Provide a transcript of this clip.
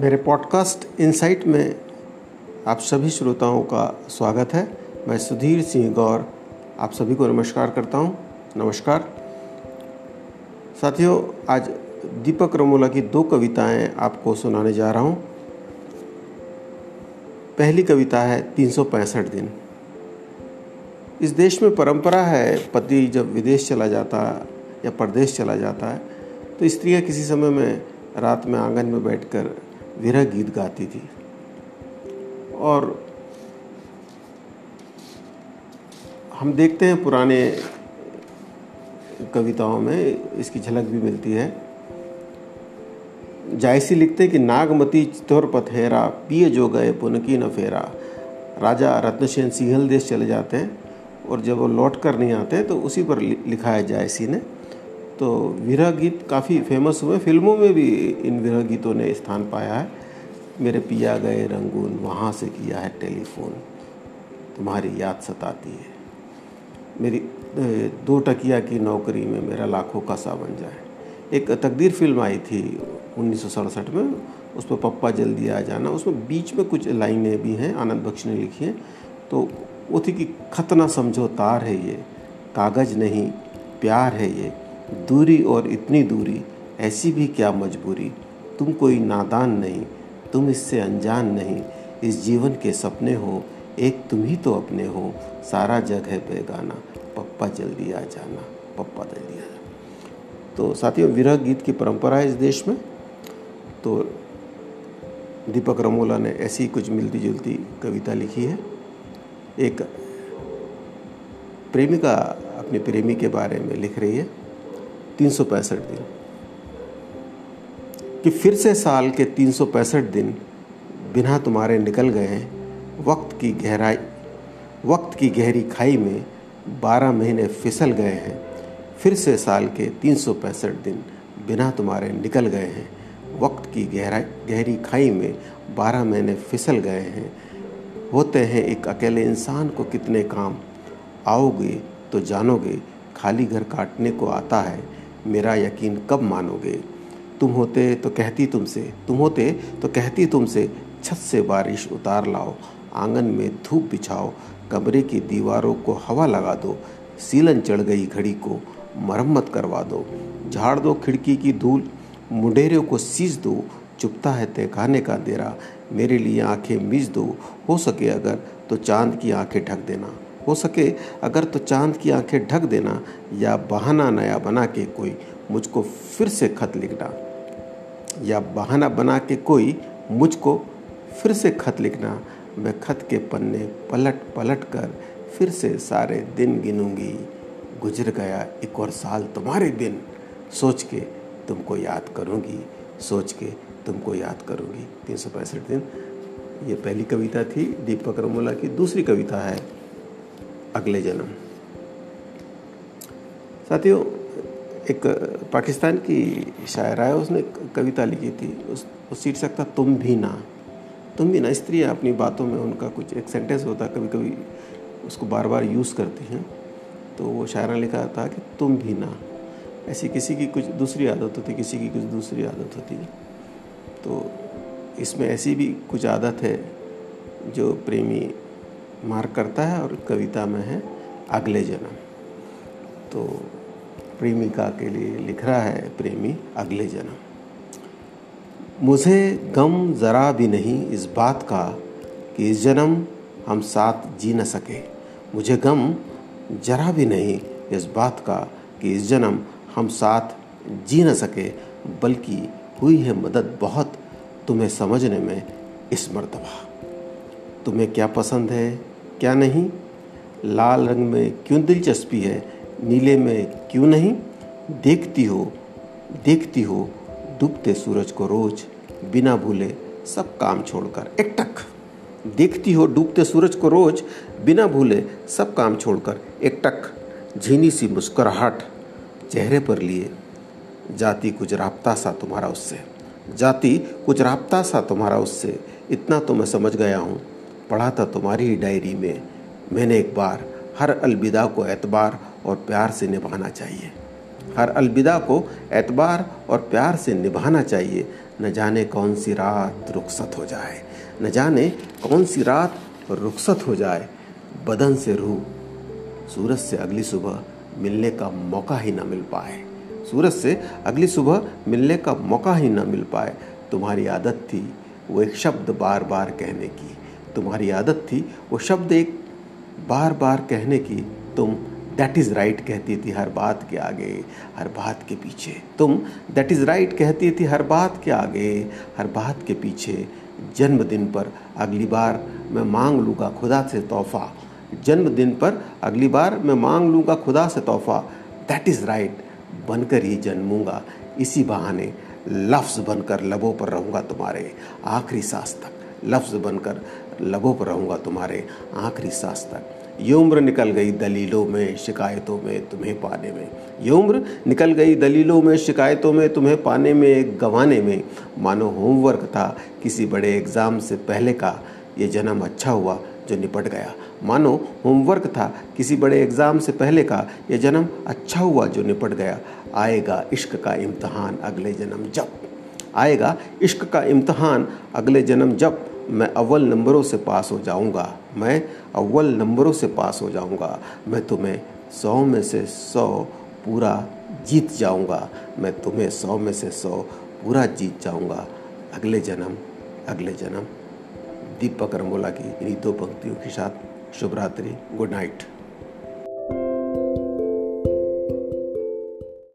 मेरे podcast insight में आप सभी श्रोताओं का स्वागत है। मैं सुधीर सिंह गौर, आप सभी को नमस्कार करता हूँ। नमस्कार। साथियों, आज दीपक रमोला की दो कविताएँ आपको सुनाने जा रहा हूँ। पहली कविता है, तीन सौ पैंसठ दिन। इस देश में परंपरा है, पति जब विदेश चला जाता या परदेश चला जाता है तो स्त्रियाँ किसी समय में रात में आँगन में बैठकर विरह गीत गाती थी। और हम देखते हैं पुराने कविताओं में इसकी झलक भी मिलती है। जायसी लिखते हैं कि नागमती चित्तौर पथेरा पिए जो गए पुनकी न फेरा। राजा रत्नसेन सिंहल देश चले जाते हैं। और जब वो लौट कर नहीं आते तो उसी पर लिखा है जायसी ने तो विरह गीत काफ़ी फ़ेमस हुए। फ़िल्मों में भी इन विरह गीतों ने स्थान पाया है। मेरे पिया गए रंगून वहाँ से किया है टेलीफोन। तुम्हारी याद सताती है। मेरी दो टकिया की नौकरी में मेरा लाखों का बन जाए। एक तकदीर फ़िल्म आई थी उन्नीस सौ सड़सठ में। उस पर पप्पा जल्दी आ जाना। उसमें बीच में कुछ लाइनें भी हैं। आनंद बख्श ने लिखी हैं। तो वो थी कि खत ना समझो, तार है ये, कागज़ नहीं, प्यार है ये। दूरी और इतनी दूरी, ऐसी भी क्या मजबूरी? तुम कोई नादान नहीं, तुम इससे अनजान नहीं। इस जीवन के सपने हो, एक तुम ही तो अपने हो। सारा जग है बेगाना, पप्पा जल्दी आ जाना, पप्पा जल्दी आ जाना। तो साथियों, विरह गीत की परंपरा है इस देश में। तो दीपक रमोला ने ऐसी कुछ मिलती जुलती कविता लिखी है। एक प्रेमिका अपने प्रेमी के बारे में लिख रही है, तीन सौ पैंसठ दिन। कि फिर से साल के तीन सौ पैंसठ दिन बिना तुम्हारे निकल गए हैं, वक्त की गहराई, वक्त की गहरी खाई में बारह महीने फिसल गए हैं, फिर से साल के तीन सौ पैंसठ दिन बिना तुम्हारे निकल गए हैं, वक्त की गहराई, गहरी खाई में बारह महीने फिसल गए हैं होते हैं एक अकेले इंसान को कितने काम? आओगे तो जानोगे, खाली घर काटने को आता है, मेरा यकीन कब मानोगे? तुम होते तो कहती तुमसे, तुम होते तो कहती तुमसे, छत से बारिश उतार लाओ, आँगन में धूप बिछाओ, कमरे की दीवारों को हवा लगा दो, सीलन चढ़ गई घड़ी को, मरम्मत करवा दो, झाड़ दो खिड़की की धूल, मुंडेरों को सींच दो, चुपता है तहखाने का अंधेरा मेरे लिए आँखें मीज दो। हो सके अगर तो चाँद की आँखें ढक देना। हो सके अगर तो चाँद की आँखें ढक देना या बहाना नया बना के कोई मुझको फिर से खत लिखना। या बहाना बना के कोई मुझको फिर से खत लिखना। मैं खत के पन्ने पलट पलट कर फिर से सारे दिन गिनूँगी। गुजर गया एक और साल तुम्हारे दिन। सोच के तुमको याद करूँगी। सोच के तुमको याद करूँगी। तीन सौ पैंसठ दिन। ये पहली कविता थी दीपक रमोला की। दूसरी कविता है अगले जन्म। साथियों, एक पाकिस्तान की शायरा है उसने कविता लिखी थी। उस उस शीर्षक था, तुम भी ना। तुम भी ना। स्त्री अपनी बातों में उनका कुछ एक सेंटेंस होता कभी कभी उसको बार बार यूज़ करती हैं। तो वो शायरा लिखा था कि, तुम भी ना। ऐसी किसी की कुछ दूसरी आदत होती, किसी की कुछ दूसरी आदत होती तो इसमें ऐसी भी कुछ आदत है जो प्रेमी मार करता है और कविता में है, अगले जन्म। तो प्रेमिका के लिए लिख रहा है प्रेमी, अगले जन्म। मुझे गम ज़रा भी नहीं इस बात का कि इस जन्म हम साथ जी न सके। मुझे गम जरा भी नहीं इस बात का कि इस जन्म हम साथ जी न सके, बल्कि हुई है मदद बहुत तुम्हें समझने में इस मरतबा। तुम्हें क्या पसंद है, क्या नहीं? लाल रंग में क्यों दिलचस्पी है, नीले में क्यों नहीं? देखती हो देखती हो, डूबते सूरज को रोज बिना भूले सब काम छोड़कर, एक टक। देखती हो, डूबते सूरज को रोज बिना भूले सब काम छोड़कर, एक टक। झीनी सी मुस्कुराहट चेहरे पर लिए। जाति कुछ राबता सा तुम्हारा उससे। जाति कुछ राबता सा तुम्हारा उससे। इतना तो मैं समझ गया हूँ। पढ़ा था तुम्हारी ही डायरी में। मैंने एक बार हर अलविदा को एतबार और प्यार से निभाना चाहिए। हर अलविदा को एतबार और प्यार से निभाना चाहिए। न जाने कौन सी रात रुखसत हो जाए। न जाने कौन सी रात रुखसत हो जाए। बदन से रूह, सूरज से अगली सुबह मिलने का मौका ही ना मिल पाए। सूरज से अगली सुबह मिलने का मौका ही ना मिल पाए। तुम्हारी आदत थी वो एक शब्द बार बार कहने की। तुम्हारी आदत थी वो शब्द एक बार बार कहने की। तुम दैट इज़ राइट कहती थी हर बात के आगे, हर बात के पीछे। तुम दैट इज़ राइट कहती थी हर बात के आगे, हर बात के पीछे। जन्मदिन पर अगली बार मैं मांग लूँगा खुदा से तोहफ़ा। जन्मदिन पर अगली बार मैं मांग लूँगा खुदा से तोहफ़ा। दैट इज़ राइट बनकर ही जन्मूँगा। इसी बहाने लफ्ज़ बनकर लबों पर रहूँगा तुम्हारे। आखिरी सांस तक लफ्ज़ बनकर लबों पर रहूँगा तुम्हारे। आखिरी सांस तक। ये उम्र निकल गई दलीलों में, शिकायतों में तुम्हें पाने में। ये उम्र निकल गई दलीलों में, शिकायतों में तुम्हें पाने में, गंवाने में। मानो होमवर्क था किसी बड़े एग्ज़ाम से पहले का। ये जन्म अच्छा हुआ। जो निपट गया। मानो होमवर्क था, किसी बड़े एग्ज़ाम से पहले का यह जन्म अच्छा हुआ जो निपट गया। आएगा इश्क का इम्तहान अगले जन्म जब। आएगा इश्क का इम्तहान अगले जन्म जब। मैं अव्वल नंबरों से पास हो जाऊँगा। मैं अव्वल नंबरों से पास हो जाऊँगा। मैं तुम्हें सौ में से सौ पूरा जीत जाऊँगा। मैं तुम्हें सौ में से सौ पूरा जीत जाऊँगा। अगले जन्म अगले जन्म। दीपक रंगोला की इन्हीं दो पंक्तियों के साथ शुभ रात्रि गुड नाइट